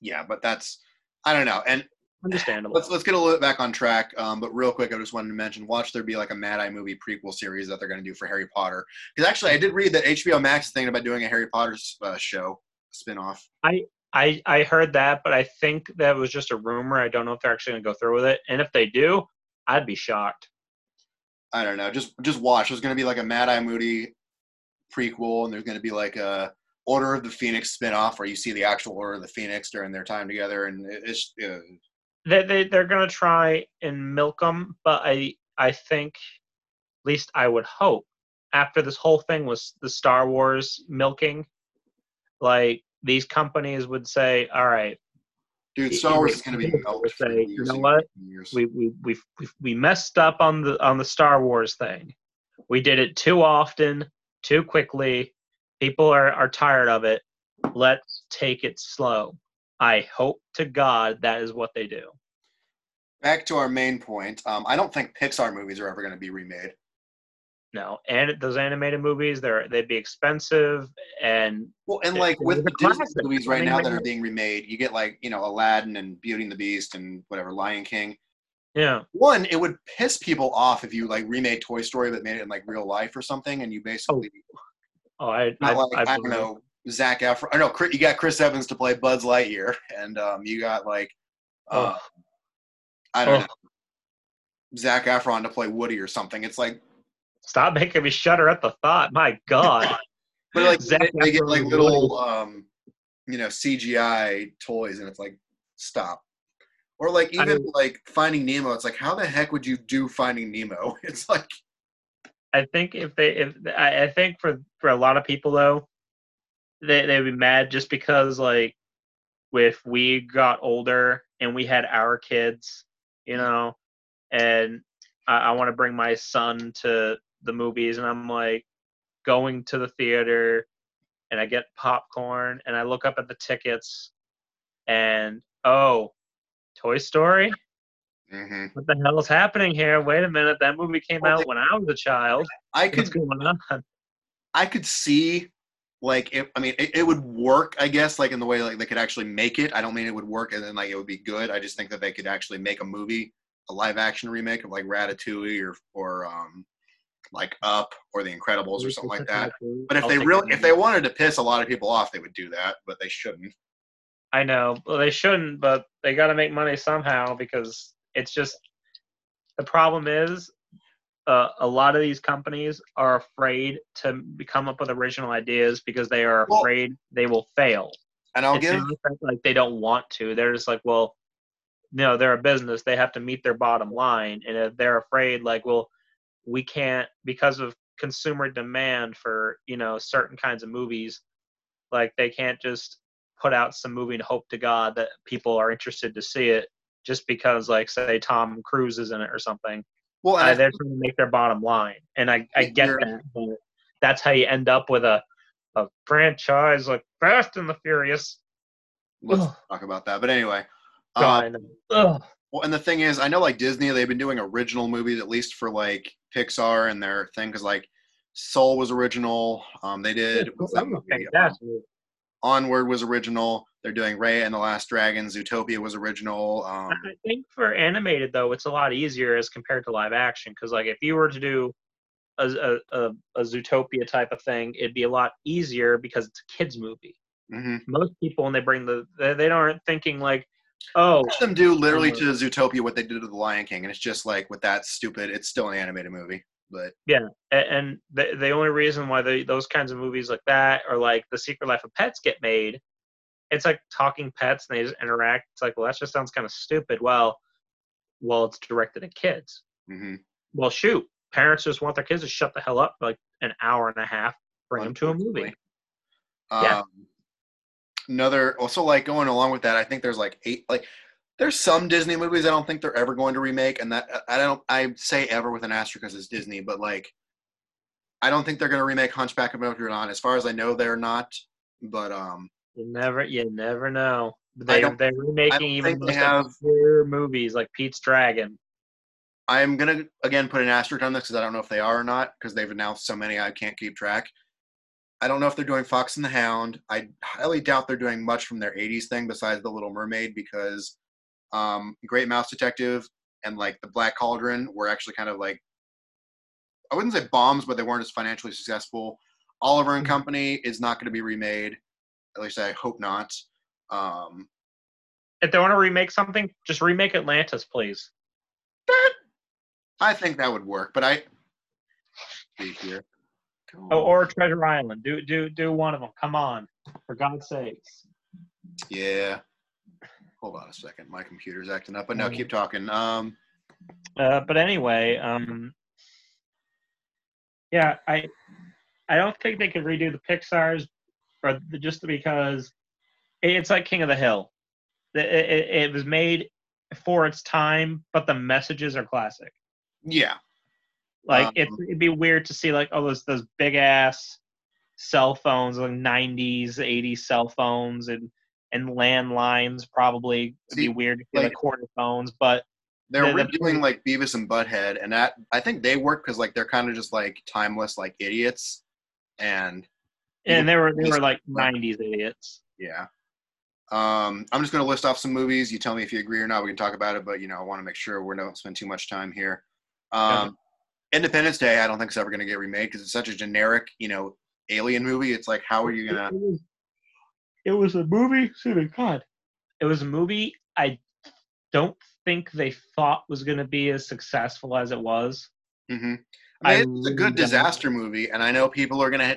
Yeah, but that's I don't know. And Understandable. let's let's get a little bit back on track. Um, but real quick, I just wanted to mention, watch there be like a Mad Eye movie prequel series that they're going to do for Harry Potter. Because actually, I did read that HBO Max is thinking about doing a Harry Potter uh, show spinoff. I I I heard that, but I think that was just a rumor. I don't know if they're actually going to go through with it. And if they do, I'd be shocked. I don't know. Just just watch. There's going to be like a Mad Eye Moody prequel, and there's going to be like a Order of the Phoenix spinoff where you see the actual Order of the Phoenix during their time together, and it- it's uh, They, they they're going to try and milk them, but I I think, at least I would hope, after this whole thing was the Star Wars milking, like these companies would say, all right, dude. Star Wars is going to be milked say, you know what? we we we we messed up on the on the Star Wars thing. We did it too often, too quickly. People are are tired of it. Let's take it slow. I hope to God that is what they do. Back to our main point. Um, I don't think Pixar movies are ever going to be remade. No, and those animated movies, they're they'd be expensive, and Well, and like with the Disney movies right now that are being remade, you get like you know Aladdin and Beauty and the Beast and whatever Lion King. yeah, One, it would piss people off if you like remade Toy Story but made it in like real life or something, and you basically oh, I I, like I, I, don't know Zac Efron. I know Chris- you got Chris Evans to play Buzz Lightyear, and um, you got like uh, Oh. I don't Oh. know Zac Efron to play Woody or something. It's like, Stop making me shudder at the thought. My God. *laughs* but like Zac they, get like little um, you know CGI toys, and it's like stop. Or like I even like Finding Nemo, it's like how the heck would you do Finding Nemo? *laughs* It's like I think if they if I, I think for for a lot of people though, they they'd be mad just because like if we got older and we had our kids, you know, and I, I want to bring my son to the movies and I'm like going to the theater and I get popcorn and I look up at the tickets and oh, Toy Story? mhm. What the hell is happening here? Wait a minute, that movie came Well, out they- when I was a child. I What's could going on? I could see like if I mean it, it would work I guess like in the way like they could actually make it. I don't mean it would work and then like it would be good. I just think that they could actually make a movie, a live action remake of like Ratatouille or or um like Up or The Incredibles or something like that. But if I'll they really if they wanted to piss a lot of people off, they would do that, but they shouldn't. I know, well, they shouldn't, but they got to make money somehow because it's just the problem is uh, a lot of these companies are afraid to come up with original ideas because they are Well- afraid they will fail. And I'll it's give like they don't want to. They're just like, well, no, they're a business. They have to meet their bottom line, and if they're afraid, like, well, we can't because of consumer demand for you know certain kinds of movies, like they can't just put out some movie and hope to God that people are interested to see it just because, like, say Tom Cruise is in it or something. Well and Uh, they're trying to make their bottom line, and I, I get that. But that's how you end up with a a franchise like Fast and the Furious. let's Ugh. talk about that. But anyway. Uh, God, ugh. Well, and the thing is, I know like Disney, they've been doing original movies at least for like Pixar and their thing because like Soul was original. Um, they did what's that That movie? Um. Onward was original. They're doing Raya and the Last Dragon. Zootopia was original. Um, I think for animated though, it's a lot easier as compared to live action because like if you were to do a, a, a, Zootopia type of thing, it'd be a lot easier because it's a kids movie. mhm. Most people when they bring the they, they aren't thinking like, oh, them do literally Uh, to Zootopia what they did to the Lion King, and it's just like with that stupid. It's still an animated movie, but yeah. and the the only reason why they, those kinds of movies like that or like the Secret Life of Pets get made, it's like talking pets and they just interact. It's like, well, that just sounds kind of stupid. Well, well, it's directed at kids. mhm. Well, shoot, parents just want their kids to shut the hell up for like an hour and a half, bring them to a movie. Yeah. Um, another also like going along with that, I think there's like eight like there's some Disney movies I don't think they're ever going to remake, and that I don't I say ever with an asterisk because it's Disney, but like I don't think they're going to remake Hunchback of Notre Dame. As far as I know, they're not. But um, You never, you never know. They they're remaking even most have- obscure movies like Pete's Dragon. I'm gonna again put an asterisk on this because I don't know if they are or not because they've announced so many I can't keep track. I don't know if they're doing Fox and the Hound. I highly doubt they're doing much from their '80s thing besides The Little Mermaid because um, Great Mouse Detective and like The Black Cauldron were actually kind of like I wouldn't say bombs, but they weren't as financially successful. Oliver and Mhm. Company is not going to be remade. At least I hope not. Um, If they want to remake something, just remake Atlantis, please. That, I think that would work, but I here. Oh, or Treasure Island. Do do do one of them. Come on, for God's sakes. Yeah. Hold on a second. My computer's acting up, but no, Mm. keep talking. Um, Uh, but anyway, um, yeah, I I don't think they could redo the Pixar's, or the- just because it's like King of the Hill. It, it, it was made for its time, but the messages are classic. yeah. Like it's, Um, it'd be weird to see like oh those those big ass cell phones, like '90s, '80s cell phones, and and landlines. Probably it'd be weird to see like like- quarter phones, but They're The- the- like Beavis and Butthead, and that I think they work because like they're kind of just like timeless, like idiots, and and they were they were like *laughs* '90s idiots. yeah. Um, I'm just gonna list off some movies. You tell me if you agree or not. We can talk about it, but you know, I want to make sure we don't spend too much time here. Um, Independence Day, I don't think it's ever gonna get remade because it's such a generic, you know, alien movie. It's like, how are you gonna? It was, it was a movie. Excuse me, God. It was a movie. I don't think they thought was going to be as successful as it was. Mm-hmm. I I it's a good disaster movie, and I know people are gonna.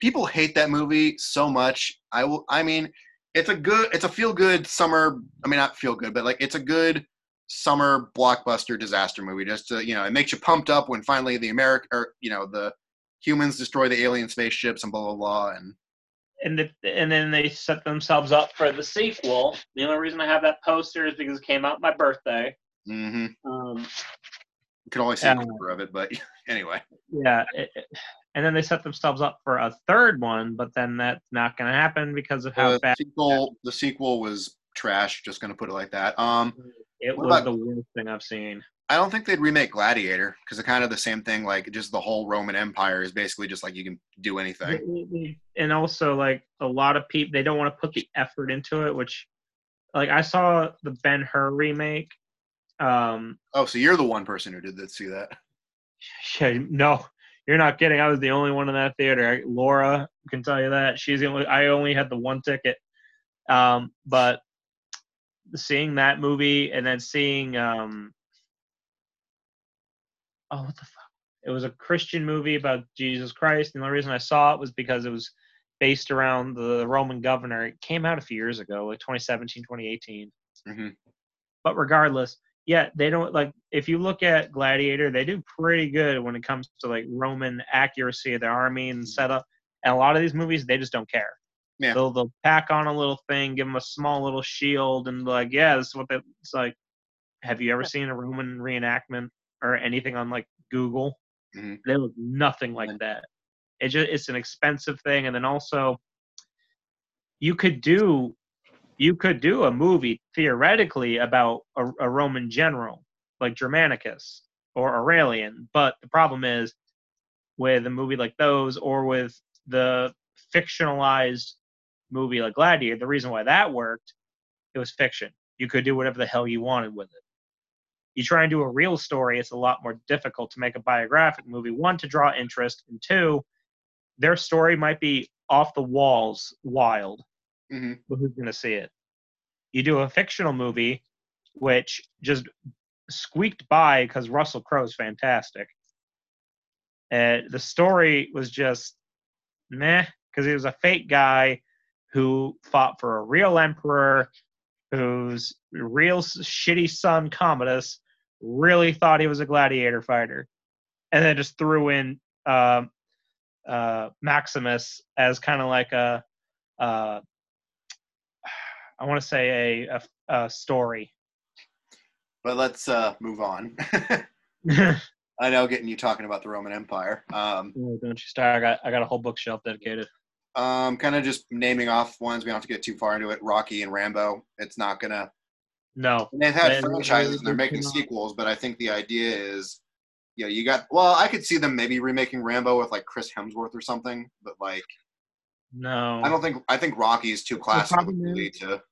People hate that movie so much. I will. I mean, it's a good. It's a feel good summer. I mean, not feel good, but like it's a good summer blockbuster disaster movie. Just to you know, it makes you pumped up when finally the America or you know the humans destroy the alien spaceships and blah blah blah. And And the, and then they set themselves up for the sequel. The only reason I have that poster is because it came out my birthday. Mm-hmm. Um, you can only see a quarter of it, but *laughs* anyway. yeah. it- and then they set themselves up for a third one, but then that's not going to happen because of how The bad sequel. The sequel was trash. Just gonna put it like that. Um. it was about- the worst thing I've seen. I don't think they'd remake Gladiator because it's kind of the same thing. Like, just the whole Roman Empire is basically just like you can do anything. and also like a lot of people they don't want to put the effort into it which like i saw the ben hur remake um Oh, so you're the one person who did that, see that? *laughs* yeah, no you're not kidding. I was the only one in that theater. Laura can tell you that. She's the only i only had the one ticket. Um but seeing that movie and then seeing um oh what the fuck? It was a christian movie about jesus christ. And the reason i saw it was because it was based around the roman governor. It came out a few years ago like 2017 2018 hmm but regardless yeah they don't like if you look at gladiator they do pretty good when it comes to like roman accuracy of their army and setup. And a lot of these movies they just don't care. Yeah. they'll, they'll pack on a little thing give them a small little shield and like yeah this is what they it's like. Have you ever seen a roman reenactment or anything on like google? Mhm. they look nothing like that. It just it's an expensive thing and then also you could do you could do a movie theoretically about a, a roman general like germanicus or aurelian but the problem is with a movie like those or with the fictionalized movie like gladiator the reason why that worked it was fiction. You could do whatever the hell you wanted with it. You try and do a real story it's a lot more difficult to make a biographic movie. One to draw interest and two their story might be off the walls wild hmm but who's going to see it? You do a fictional movie which just squeaked by because russell crowe's fantastic. And the story was just meh because he was a fake guy who fought for a real emperor whose real shitty son commodus really thought he was a gladiator fighter and then just threw in um, uh, maximus as kind of like a uh, i want to say a, a, a story But let's uh, move on. *laughs* *laughs* I know getting you talking about the Roman Empire. Um, Oh, don't you start i got i got a whole bookshelf dedicated Um, kind of just naming off ones. We don't have to get too far into it. Rocky and Rambo. It's not gonna. No. And they've had They- franchises and they're making sequels, but I think the idea is, you know, you got. Well, I could see them maybe remaking Rambo with like Chris Hemsworth or something, but like, No. I don't think. I think Rocky is too classic of a is- to.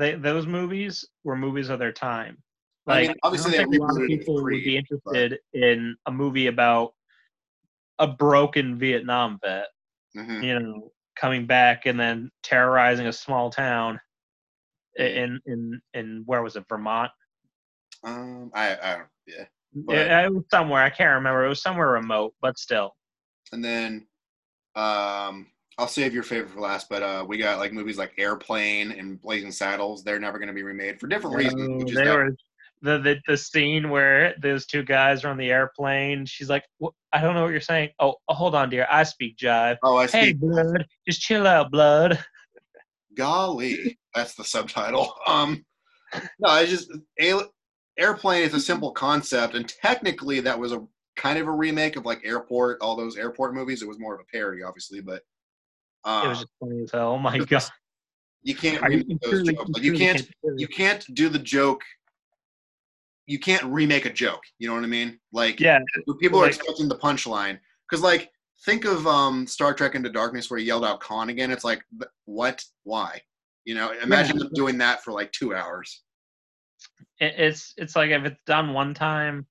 They, those movies were movies of their time. I Like, mean, obviously I don't think a lot of people would be Creed, but- interested in a movie about a broken Vietnam vet, Mhm. you know, coming back and then terrorizing a small town i- in in in where was it, Vermont? Um, I, I don't. Yeah. But- Yeah, it was somewhere I can't remember. It was somewhere remote, but still. And then, um, I'll save your favorite for last, but uh, we got like movies like Airplane and Blazing Saddles. They're never going to be remade for different reasons. Oh, Which is they that- were the, the the scene where those two guys are on the airplane. She's like, "I don't know what you're saying." Oh, hold on, dear. I speak jive. oh, I Hey, blood, just chill out, blood. Golly, that's the subtitle. Um, no, I just A- Airplane is a simple concept, and technically that was a kind of a remake of like Airport, all those airport movies. It was more of a parody, obviously, but uh, It was just funny as hell. *laughs* Oh my god. you can't Are you remake those jokes. Like, you can't do you can't do the joke. You can't remake a joke. You know what I mean? Like Yeah, people are like- expecting the punchline because like think of um Star Trek Into Darkness where he yelled out Khan again. It's like what? Why? You know, imagine them doing that for like two hours. it's it's like if it's done one time.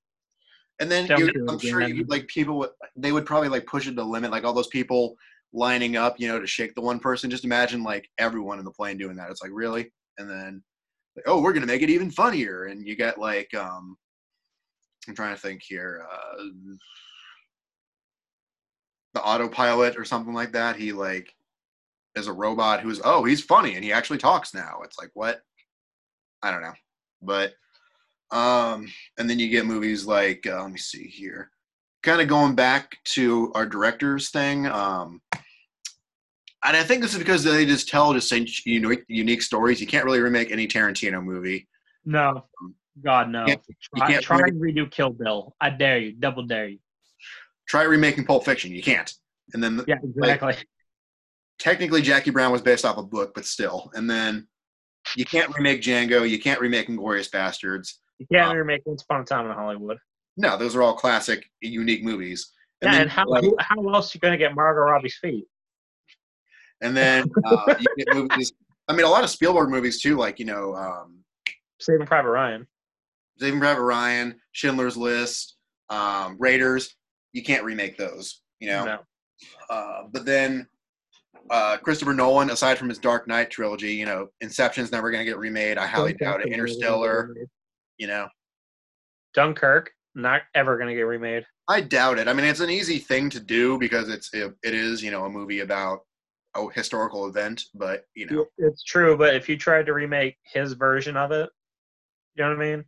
And then you, I'm sure you, like people would they would probably like push it to the limit. Like all those people lining up, you know, to shake the one person. Just imagine like everyone in the plane doing that. It's like really, and then like, oh, we're gonna make it even funnier. And you get like um, I'm trying to think here. Uh, the autopilot or something like that. He like is a robot who's oh he's funny and he actually talks now. It's like what? I don't know, but um, and then you get movies like uh, let me see here, kind of going back to our directors thing. Um, and I think this is because they just tell just such unique, unique stories. You can't really remake any Tarantino movie. No, God no. can't- you Try, can't try remake- and redo Kill Bill. I dare you. Double dare you. Try remaking Pulp Fiction. You can't. And then Yeah, exactly. technically Jackie Brown was based off a book, but still. And then you can't remake Django. You can't remake Inglourious Basterds. you can't uh, remake Once Upon a Time in Hollywood. No, those are all classic, unique movies. yeah, then, and how like, how else you gonna get Margot Robbie's feet? and then *laughs* uh, you get movies. I mean, a lot of Spielberg movies too, like you know, um, Saving Private Ryan. Saving Private Ryan, Schindler's List, um, Raiders. You can't remake those, you know. No. Uh, but then uh, Christopher Nolan, aside from his Dark Knight trilogy, you know, Inception's never going to get remade. I highly doubt it. Interstellar, you know, Dunkirk, not ever gonna get remade. I doubt it. I mean, it's an easy thing to do because it's it, it is you know a movie about a historical event, but you know, It's true, but if you tried to remake his version of it, you know what I mean?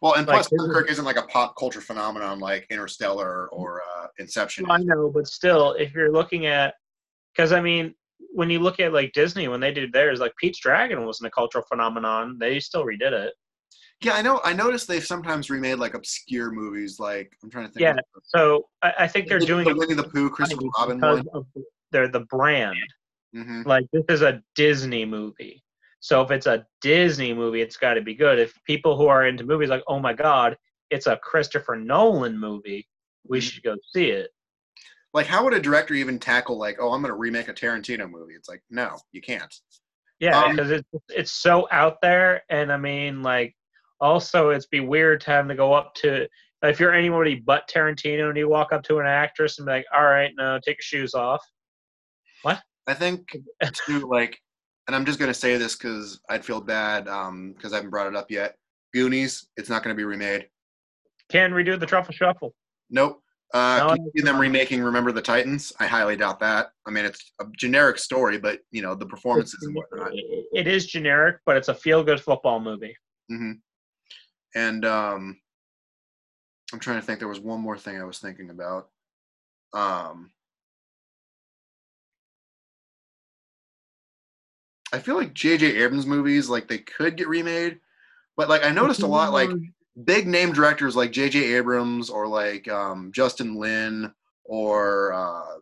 well, and Like, plus Dunkirk isn't like a pop culture phenomenon like Interstellar or uh, Inception. I know, but still, if you're looking at, because I mean, when you look at like Disney when they did theirs, like Pete's Dragon wasn't a cultural phenomenon. They still redid it. Yeah, I know. I noticed they've sometimes remade like obscure movies. Like I'm trying to think. Yeah, So I, I think they're the, doing the Winnie the Pooh, Christopher Robin one. the- they're the brand. hmm Like this is a Disney movie. So if it's a Disney movie, it's got to be good. If people who are into movies like, oh my god, it's a Christopher Nolan movie, we Mhm. should go see it. Like, how would a director even tackle like, oh, I'm going to remake a Tarantino movie? It's like, no, you can't. Yeah, Um, because it's it's so out there, and I mean, like, also it's be weird to having to go up to if you're anybody but Tarantino and you walk up to an actress and be like, all right, no, take your shoes off. What? I think too, *laughs* like, and I'm just going to say this because I'd feel bad because I haven't brought it up yet. Goonies, it's not going to be remade. Can redo the Truffle Shuffle. Nope. Uh, No, can you see them remaking Remember the Titans? I highly doubt that. I mean, it's a generic story, but you know the performances and whatnot. It- is generic, but it's a feel-good football movie. hmm And um, I'm trying to think. There was one more thing I was thinking about. Um, I feel like J.J. Abrams movies, like they could get remade, but like I noticed a lot, like big name directors like J.J. Abrams or like um, Justin Lin or uh,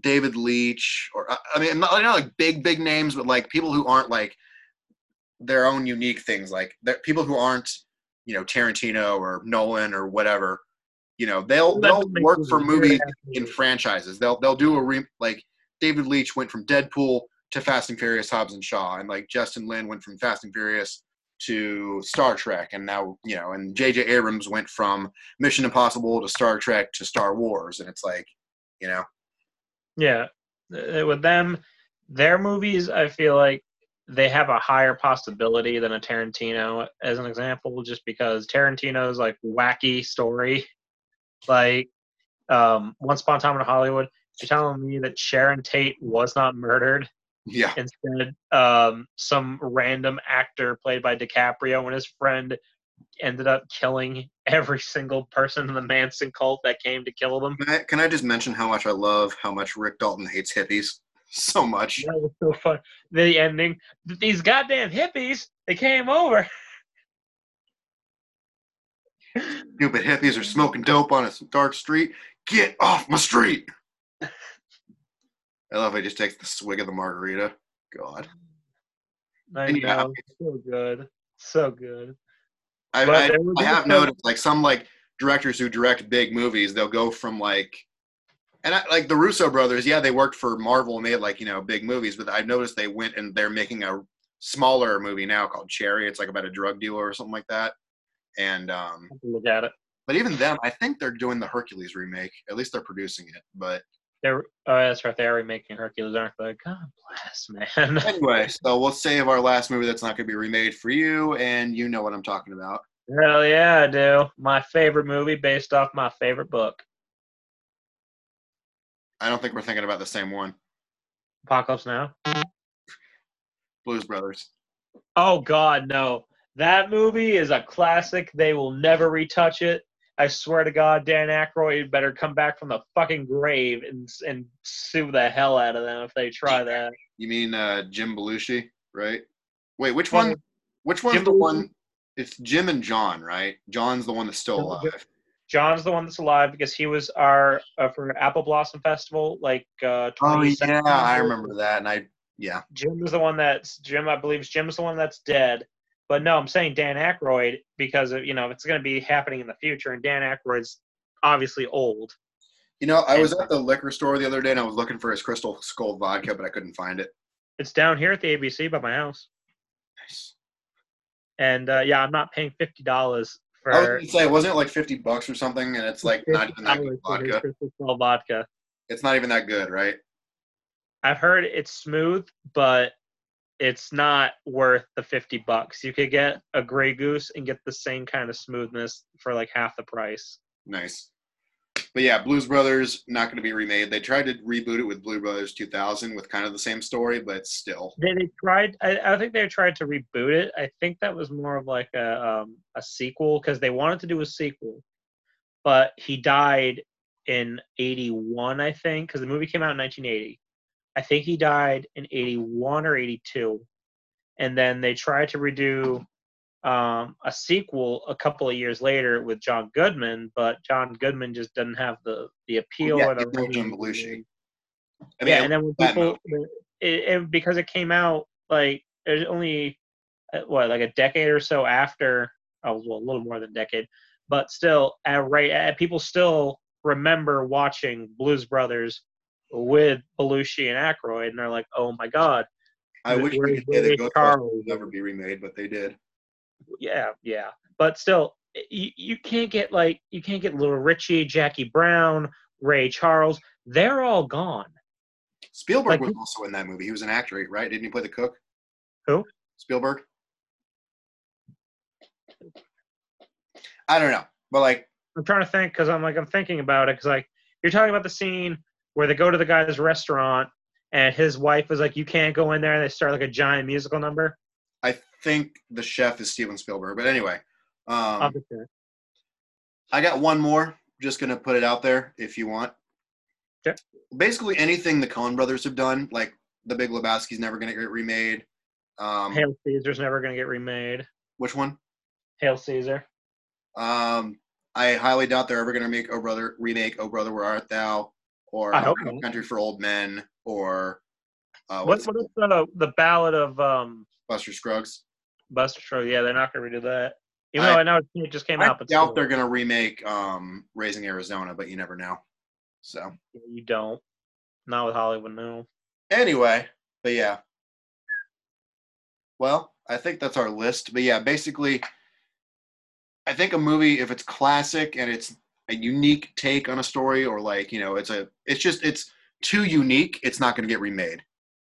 David Leitch, or I I mean, not, not like big, big names, but like people who aren't like their own unique things, like people who aren't, you know, Tarantino or Nolan or whatever. You know, they'll they'll work for movies in franchises. They'll they'll do a re like David Leitch went from Deadpool to Fast and Furious Hobbs and Shaw, and like Justin Lin went from Fast and Furious to Star Trek, and now you know, and J.J. Abrams went from Mission Impossible to Star Trek to Star Wars, and it's like, you know, Yeah, Uh, with them, their movies, I feel like they have a higher possibility than a Tarantino, as an example, just because Tarantino's like wacky story, like um, Once Upon a Time in Hollywood. You're telling me that Sharon Tate was not murdered? yeah, Instead, um, some random actor played by DiCaprio and his friend ended up killing every single person in the Manson cult that came to kill them. Can I, can I just mention how much I love how much Rick Dalton hates hippies so much? That was so fun. The ending. These goddamn hippies, they came over. Stupid hippies are smoking dope on a dark street. Get off my street! I love he just takes the swig of the margarita. God, I And yeah. know. So good. So good. I, I, I have noticed like some like directors who direct big movies, they'll go from like, and I, like the Russo brothers, yeah, they worked for Marvel and they had like you know big movies, but I've noticed they went and they're making a smaller movie now called Cherry. It's like about a drug dealer or something like that. And um, Look at it. but even them, I think they're doing the Hercules remake. At least they're producing it. But They're oh that's right, they're remaking Hercules, aren't they? God bless, man. *laughs* anyway, so we'll save our last movie that's not going to be remade for you, and you know what I'm talking about. Hell yeah, I do. My favorite movie based off my favorite book. I don't think we're thinking about the same one. Apocalypse Now. Blues Brothers. Oh God, no. That movie is a classic. They will never retouch it. I swear to God, Dan Aykroyd better come back from the fucking grave and and sue the hell out of them if they try that. You mean uh, Jim Belushi, right? Wait, which one? Which one's Jim the Belushi. one? It's Jim and John, right? John's the one that's still alive. John's the one that's alive because he was our uh, for Apple Blossom Festival like uh, Oh 2017. yeah, I remember that, and I yeah. Jim is the one that's Jim. I believe Jim's the one that's dead. But no, I'm saying Dan Aykroyd because of, you know it's going to be happening in the future, and Dan Aykroyd's obviously old. You know, I was at the liquor store the other day, and I was looking for his Crystal Skull vodka, but I couldn't find it. It's down here at the ABC by my house, Nice. and uh, yeah, I'm not paying fifty dollars I was for gonna say, wasn't it like fifty bucks or something? And it's like not even that good $50 for his vodka. Vodka. It's not even that good, right? I've heard it's smooth, but it's not worth the 50 bucks. You could get a Grey Goose and get the same kind of smoothness for like half the price. Nice. But yeah, Blues Brothers not going to be remade. They tried to reboot it with Blue Brothers 2000 with kind of the same story, but still. They, they tried. I, I think they tried to reboot it. I think that was more of like a um, a sequel because they wanted to do a sequel, but he died in '81, I think, because the movie came out in 1980. I think he died in '81 or '82, and then they tried to redo um, a sequel a couple of years later with John Goodman, but John Goodman just doesn't have the the appeal Yeah, or the no Jim. Belushi. I mean, yeah, and then when people, it, it, because it came out like there's only uh, what like a decade or so after, oh well, a little more than a decade, but still, uh, right, uh, people still remember watching Blues Brothers with Belushi and Aykroyd, and they're like, oh my god, I wish we could say that Ghostbusters would never be remade, but they did. Yeah, yeah, but still, you, you can't get like you can't get Little Richie, Jackie Brown, Ray Charles, they're all gone. Spielberg Like- was also in that movie. He was an actor, right? Didn't he play the cook? Who? Spielberg. I don't know, but like, I'm trying to think because I'm like I'm thinking about it because like you're talking about the scene where they go to the guy's restaurant and his wife is like, "You can't go in there," and they start like a giant musical number. I think the chef is Steven Spielberg. But anyway, um, Obviously. I got one more. Just gonna put it out there if you want. Okay. Basically, anything the Coen Brothers have done, like The Big Lebowski's never gonna get remade. Um, Hail Caesar's never gonna get remade. which one? Hail Caesar. Um, I highly doubt they're ever gonna make Oh Brother remake Oh Brother Where Art Thou or I hope. Country for Old Men, or uh, What, what's what is the the ballad of um Buster Scruggs. Buster Scruggs? Yeah, they're not gonna redo that. Even I- though I know it just came I out, but doubt they're gonna remake um, Raising Arizona, but you never know. So you don't. Not with Hollywood, no. anyway, but yeah. Well, I think that's our list. But yeah, basically, I think a movie, if it's classic and it's a unique take on a story, or like you know, it's a, it's just it's too unique, it's not going to get remade.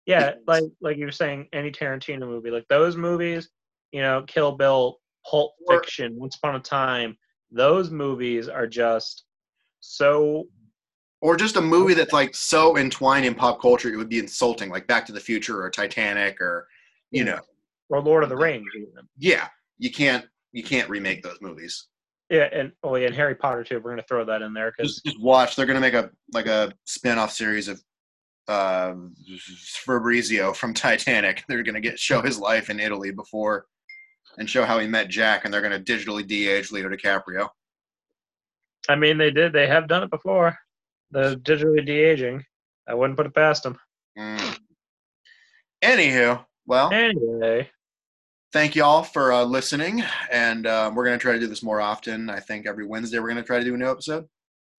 Yeah, like like you were saying, any Tarantino movie, like those movies, you know, Kill Bill, Pulp Or- Fiction, Once Upon a Time, those movies are just so Or just a movie that's like so entwined in pop culture, it would be insulting, like Back to the Future or Titanic, or you know, or Lord of the Rings even. yeah, you can't you can't remake those movies. Yeah, and oh yeah, and Harry Potter too. We're gonna throw that in there because just, just watch. They're gonna make a like a spin-off series of uh, Fabrizio from Titanic. *laughs* They're gonna get show his life in Italy before and show how he met Jack, and they're gonna digitally de-age Leo DiCaprio. I mean they did they have done it before. The digitally de aging. I wouldn't put it past them. Mm. Anywho, well, Anyway, thank you all for uh, listening, and uh, we're gonna try to do this more often. I think every Wednesday we're gonna try to do a new episode.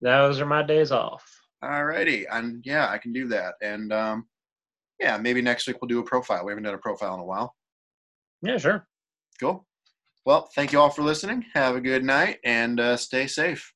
those are my days off. Alrighty, and yeah, I can do that, and um, yeah, maybe next week we'll do a profile. We haven't done a profile in a while. Yeah, sure. Cool. Well, thank you all for listening. Have a good night and uh, stay safe.